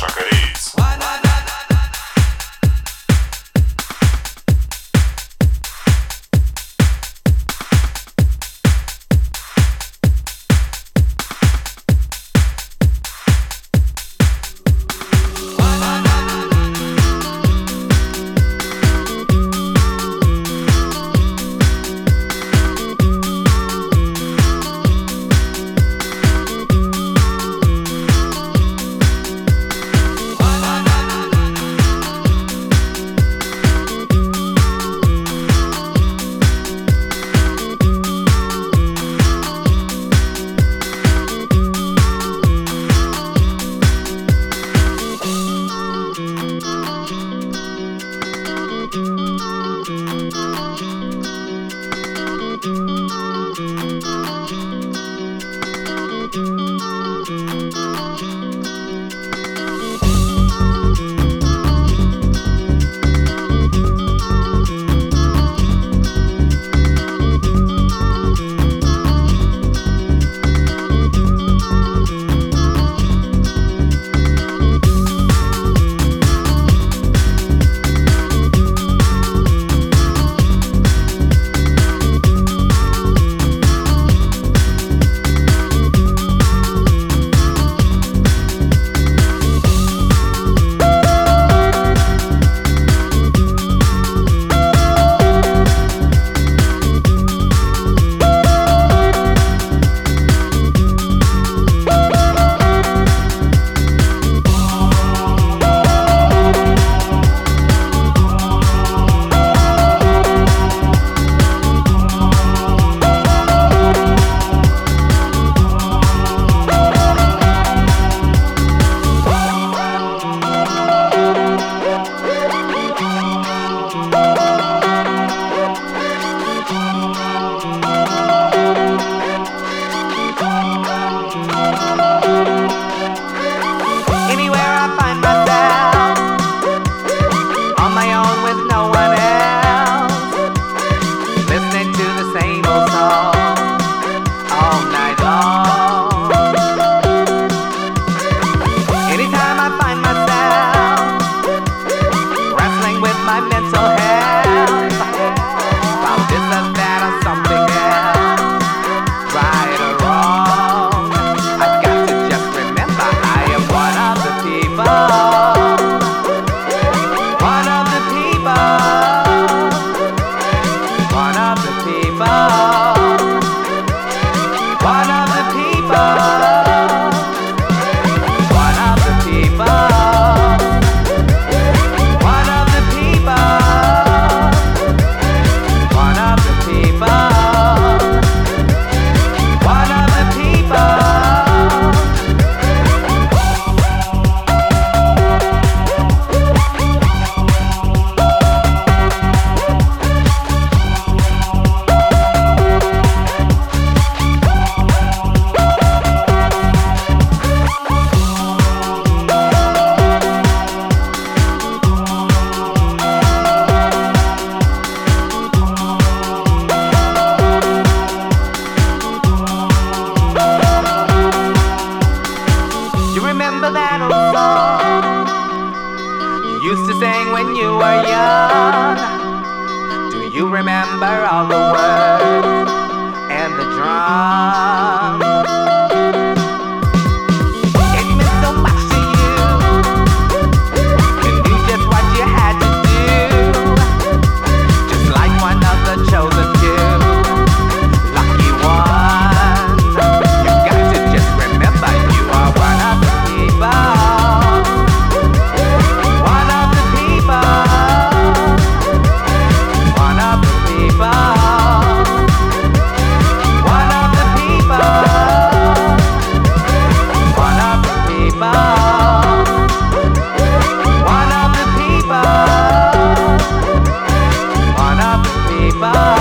Маша Корей. goodbye.